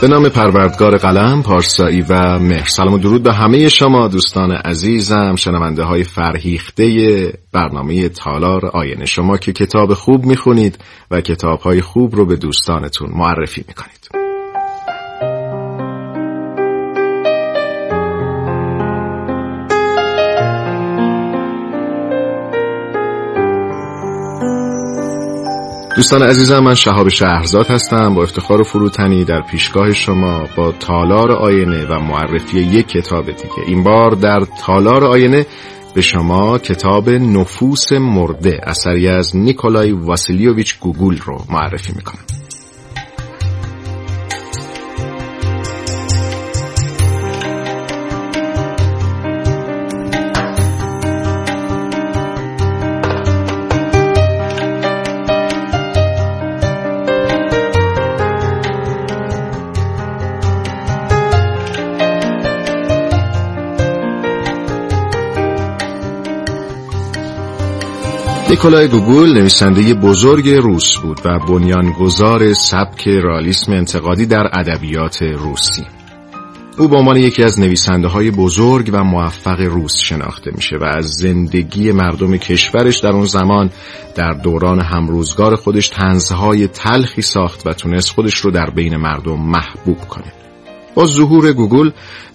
به نام پروردگار قلم پارسایی و مهر. سلام و درود به همه شما دوستان عزیزم شنونده های فرهیخته برنامه تالار آینه. شما که کتاب خوب می‌خونید و کتاب های خوب رو به دوستانتون معرفی می‌کنید. دوستان عزیزم من شهاب شهرزاد هستم. با افتخار فروتنی در پیشگاه شما با تالار آینه و معرفی یک کتاب دیگه. این بار در تالار آینه به شما کتاب نفوس مرده اثری از نیکولای واسیلیوویچ گوگول رو معرفی می‌کنم. نیکولای گوگول نویسنده بزرگ روس بود و بنیانگذار سبک رالیسم انتقادی در ادبیات روسی. او به عنوان یکی از نویسنده های بزرگ و موفق روس شناخته میشه و از زندگی مردم کشورش در اون زمان در دوران هم‌روزگار خودش طنزهای تلخی ساخت و تونست خودش رو در بین مردم محبوب کنه. با ظهور گوگول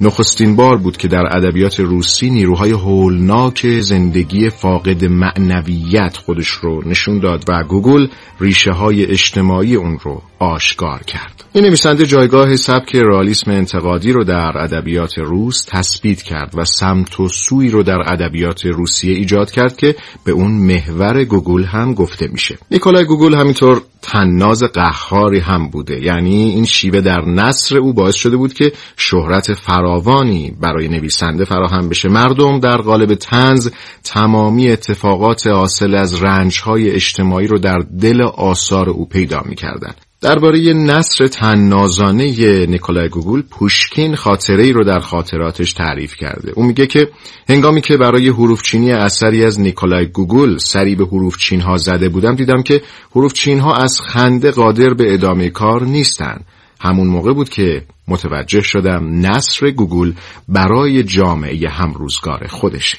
نخستین بار بود که در ادبیات روسی نیروهای هولناک زندگی فاقد معنویت خودش رو نشون داد و گوگول ریشه های اجتماعی اون رو آشکار کرد. این نویسنده جایگاه سبک رالیسم انتقادی رو در ادبیات روس تثبیت کرد و سمت و سوی رو در ادبیات روسیه ایجاد کرد که به اون محور گوگول هم گفته میشه. نیکولای گوگل همینطور طناز قهاری هم بوده یعنی این شیوه در نثر او باعث شده بود که شهرت فراوانی برای نویسنده فراهم بشه. مردم در قالب طنز تمامی اتفاقات حاصل از رنجهای اجتماعی رو در دل آثار او پیدا می‌کردن درباره نثر طنازانه نیکولای گوگول پوشکین خاطره ای رو در خاطراتش تعریف کرده. او میگه که هنگامی که برای حروفچینی اثری از نیکولای گوگول سری به حروفچین ها زده بودم دیدم که حروفچین ها از خنده قادر به ادامه کار نیستن همون موقع بود که متوجه شدم نثر گوگول برای جامعه همروزگار خودشه.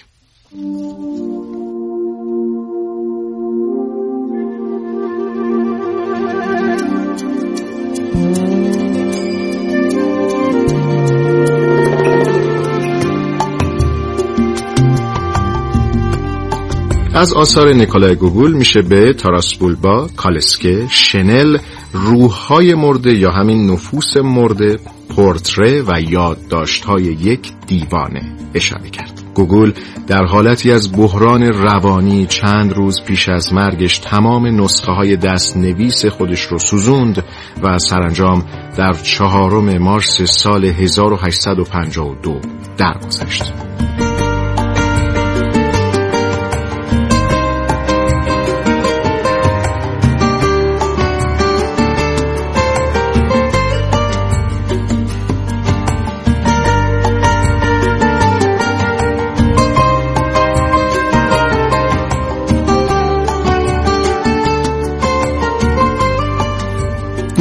از آثار نیکولای گوگل میشه به تاراسبولبا، کالسکه، شنل، روحهای مرده یا همین نفوس مرده، پورتره و یادداشت‌های یک دیوانه اشاره کرد. گوگل در حالتی از بحران روانی چند روز پیش از مرگش تمام نسخه های دست نویس خودش رو سوزوند و سرانجام در چهارم مارس سال 1852 درگذشت.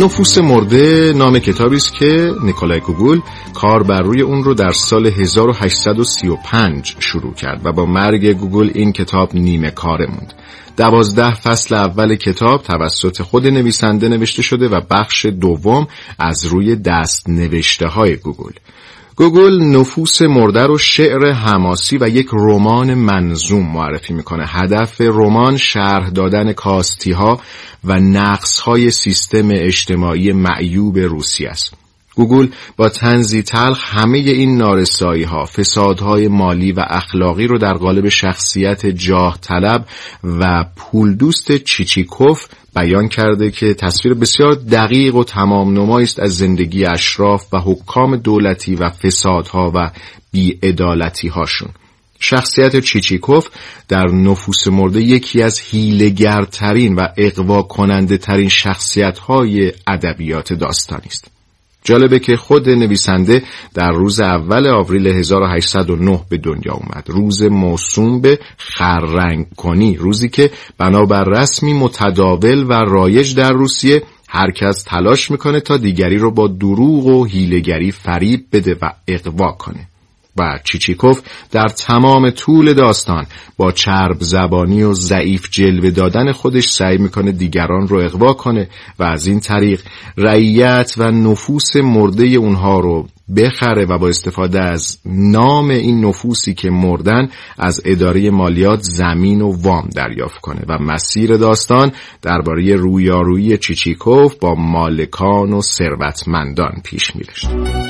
نفوس مرده نام کتابی است که نیکولای گوگول کار بر روی اون رو در سال 1835 شروع کرد و با مرگ گوگول این کتاب نیمه کاره موند. دوازده فصل اول کتاب توسط خود نویسنده نوشته شده و بخش دوم از روی دست نوشته های گوگول. گوگول نفوس مرده رو شعر حماسی و یک رمان منظوم معرفی می‌کنه. هدف رمان شرح دادن کاستی ها و نقص های سیستم اجتماعی معیوب روسی است. گوگل با تنزی تلخ همه این نارسایی ها فسادهای مالی و اخلاقی رو در قالب شخصیت جاه طلب و پول دوست چیچیکوف بیان کرده که تصویر بسیار دقیق و تمام است از زندگی اشراف و حکام دولتی و فسادها و بیعدالتی هاشون شخصیت چیچیکوف در نفوس مرده یکی از هیلگرترین و اقوا کننده ترین شخصیت های ادبیات داستانی است. جالبه که خود نویسنده در روز اول آوریل 1809 به دنیا اومد. روز موسوم به خررنگ کنی روزی که بنابر رسمی متداول و رایج در روسیه هرکس تلاش می‌کنه تا دیگری رو با دروغ و هیلگری فریب بده و اقوا کنه. و چیچیکوف در تمام طول داستان با چرب زبانی و ضعیف جلوه دادن خودش سعی می‌کنه دیگران رو اقوا کنه و از این طریق رعیت و نفوس مرده اونها رو بخره و با استفاده از نام این نفوسی که مردن از اداره مالیات زمین و وام دریافت کنه و مسیر داستان درباره رویارویی چیچیکوف با مالکان و ثروتمندان پیش میرشت.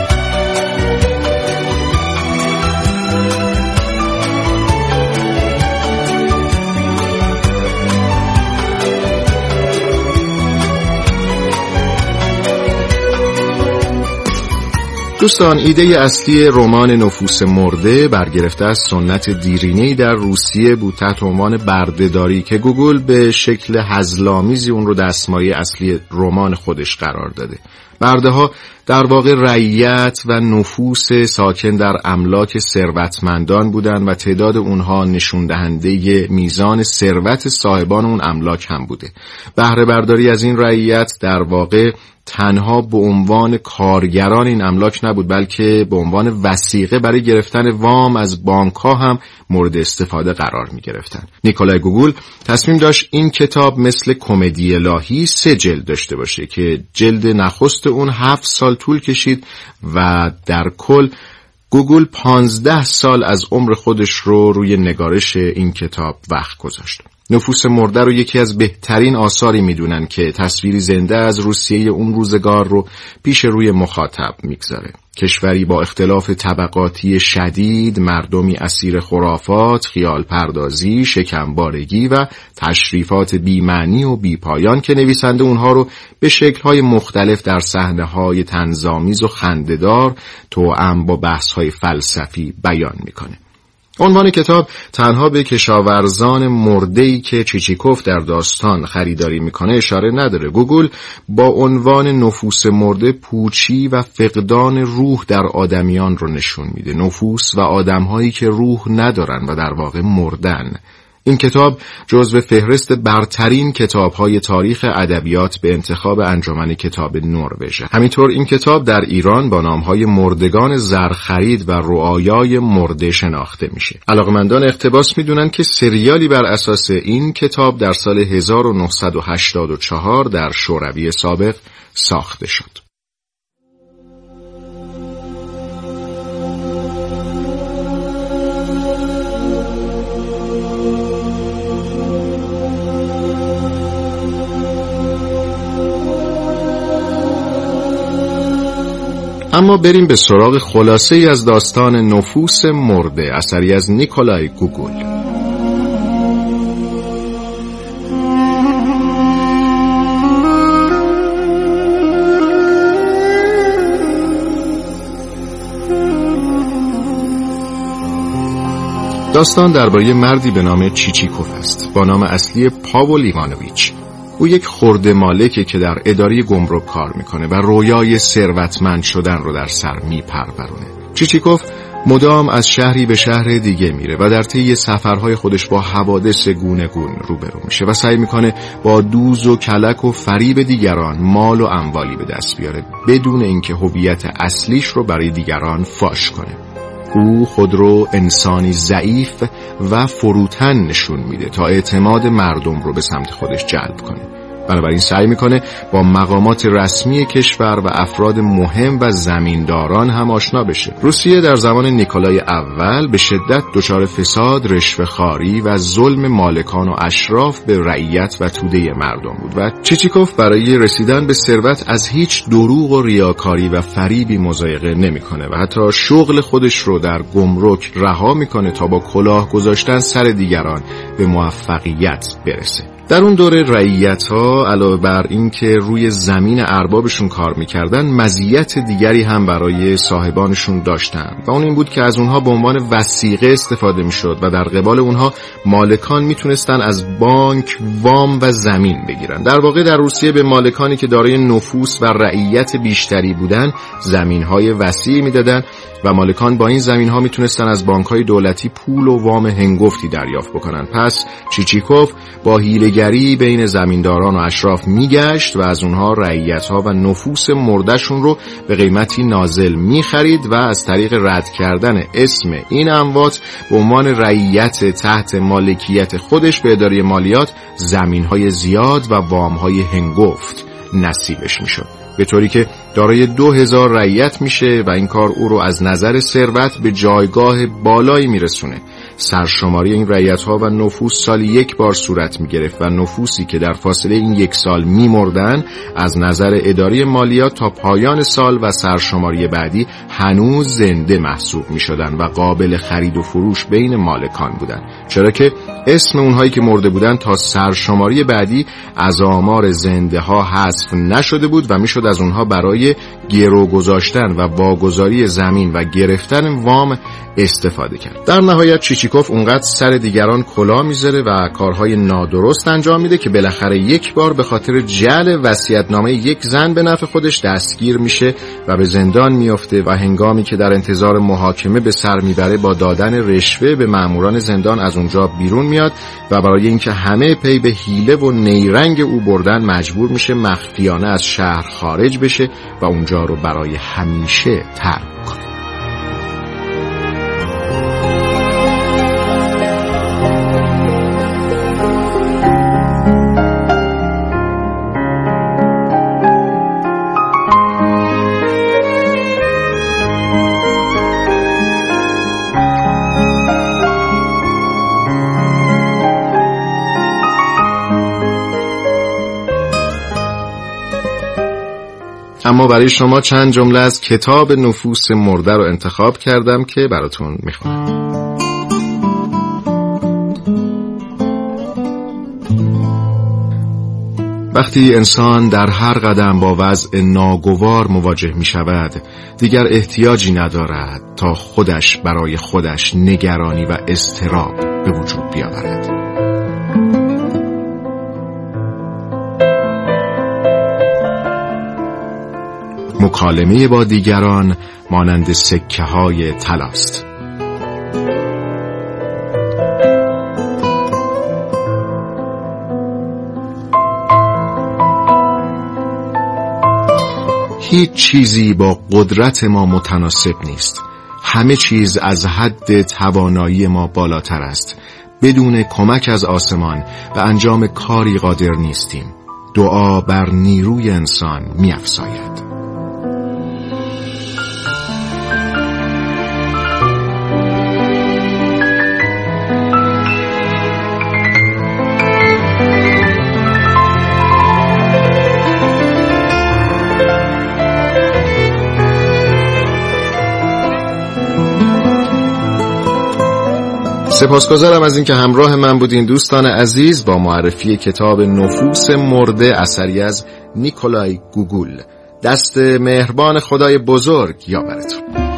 دوستان ایده اصلی رمان نفوس مرده برگرفته از سنت دیرینه در روسیه بود تحت عنوان بردهداری که گوگل به شکل هزلامیزی اون رو دستمایه اصلی رمان خودش قرار داده. برده ها در واقع رعیت و نفوس ساکن در املاک ثروتمندان بودند و تعداد اونها نشون دهنده میزان ثروت صاحبان اون املاک هم بوده بهره برداری از این رعیت در واقع تنها به عنوان کارگران این املاک نبود بلکه به عنوان وثیقه برای گرفتن وام از بانک ها هم مورد استفاده قرار می گرفتن. نیکولای گوگول تصمیم داشت این کتاب مثل کمدی الهی سه جلد داشته باشه که جلد نخست اون هفت سال طول کشید و در کل گوگول پانزده سال از عمر خودش رو روی نگارش این کتاب وقت گذاشت. نفوس مرده رو یکی از بهترین آثاری می‌دونن که تصویری زنده از روسیه اون روزگار رو پیش روی مخاطب می‌گذاره کشوری با اختلاف طبقاتی شدید مردمی اسیر خرافات خیال پردازی شکمبارگی و تشریفات بیمعنی و بیپایان که نویسنده اونها رو به شکلهای مختلف در صحنه های تنظامیز و خندهدار توأم با بحث های فلسفی بیان می‌کنه. عنوان کتاب تنها به کشاورزان مردهی که چیچیکوف در داستان خریداری می‌کنه اشاره نداره. گوگل با عنوان نفوس مرده پوچی و فقدان روح در آدمیان رو نشون میده. نفوس و آدمهایی که روح ندارن و در واقع مردن. این کتاب جزو فهرست برترین های تاریخ ادبیات به انتخاب انجمن کتاب نروژ. همینطور این کتاب در ایران با های مردگان زرخرید و رعایای مرده شناخته میشه. علاقمندان اقتباس می‌دونن که سریالی بر اساس این کتاب در سال 1984 در شوروی سابق ساخته شد. اما بریم به سراغ خلاصه ای از داستان نفوس مرده اثری از نیکولای گوگل. داستان درباره مردی به نام چیچیکوف است با نام اصلی پاول ایوانویچ. او یک خورده مالکه که در اداره گمرک کار می‌کنه و رویای ثروتمند شدن رو در سر میپرورونه. چیچیکوف مدام از شهری به شهر دیگه میره و در طی سفرهای خودش با حوادث گونه گون روبرو میشه و سعی می‌کنه با دوز و کلک و فریب دیگران مال و اموالی به دست بیاره بدون اینکه هویت اصلیش رو برای دیگران فاش کنه. او خود رو انسانی ضعیف و فروتن نشون میده تا اعتماد مردم رو به سمت خودش جلب کنه. بنابراین سعی می‌کنه با مقامات رسمی کشور و افراد مهم و زمینداران هم آشنا بشه. روسیه در زمان نیکولای اول به شدت دچار فساد رشوه خاری و ظلم مالکان و اشراف به رعیت و توده مردم بود و چیچیکوف برای رسیدن به ثروت از هیچ دروغ و ریاکاری و فریبی مزایقه نمی‌کنه و حتی شغل خودش رو در گمرک رها می‌کنه تا با کلاه گذاشتن سر دیگران به موفقیت برسه. در اون دوره رعیت ها علاوه بر اینکه روی زمین اربابشون کار می‌کردن مزیت دیگری هم برای صاحبانشون داشتن. و اون این بود که از اونها به عنوان وسیقه استفاده می‌شد و در قبال اونها مالکان می‌تونستن از بانک وام و زمین بگیرن. در واقع در روسیه به مالکانی که دارای نفوس و رعیت بیشتری بودن زمین های وسیعی می‌دادن و مالکان با این زمین ها می‌تونستن از بانک های دولتی پول و وام هنگفتی دریافت بکنن. پس چیچیکوف با هیلگری بین زمینداران و اشراف میگشت و از اونها رعیت ها و نفوس مردشون رو به قیمتی نازل می‌خرید و از طریق رد کردن اسم این اموات به عنوان رعیت تحت مالکیت خودش به اداره مالیات زمین های زیاد و وام های هنگفت نصیبش می‌شد. به طوری که دارای دو هزار رعیت میشه و این کار او رو از نظر ثروت به جایگاه بالایی میرسونه. سرشماری این رعیت ها و نفوس سالی یک بار صورت می گرفت و نفوسی که در فاصله این یک سال می مردن از نظر اداری مالیات تا پایان سال و سرشماری بعدی هنوز زنده محسوب می شدن و قابل خرید و فروش بین مالکان بودند چرا که اسم اونهایی که مرده بودند تا سرشماری بعدی از آمار زنده ها حذف نشده بود و می‌شد از اونها برای گرو گذاشتن و واگذاری زمین و گرفتن وام استفاده کرد. در نهایت چیچیکوف اونقدر سر دیگران کلا می‌ذاره و کارهای نادرست انجام میده که بالاخره یک بار به خاطر جعل وصیت‌نامه یک زن به نفع خودش دستگیر میشه و به زندان میافته و هنگامی که در انتظار محاکمه به سر می‌بره با دادن رشوه به ماموران زندان از اونجا بیرون میاد و برای اینکه همه پی به حیله و نیرنگ او بردن مجبور میشه مخفیانه از شهر خارج بشه و اونجا رو برای همیشه ترک کنه. اما برای شما چند جمله از کتاب نفوس مرده رو انتخاب کردم که براتون می‌خونم. وقتی انسان در هر قدم با وضع ناگوار مواجه می شود دیگر احتیاجی ندارد تا خودش برای خودش نگرانی و استراب به وجود بیاورد. مکالمه با دیگران مانند سکه های تلاست هیچ چیزی با قدرت ما متناسب نیست. همه چیز از حد توانایی ما بالاتر است. بدون کمک از آسمان و انجام کاری قادر نیستیم. دعا بر نیروی انسان میافزاید. سپاسگزارم از اینکه همراه من بودین دوستان عزیز با معرفی کتاب نفوس مرده اثری از نیکولای گوگول. دست مهربان خدای بزرگ یا براتون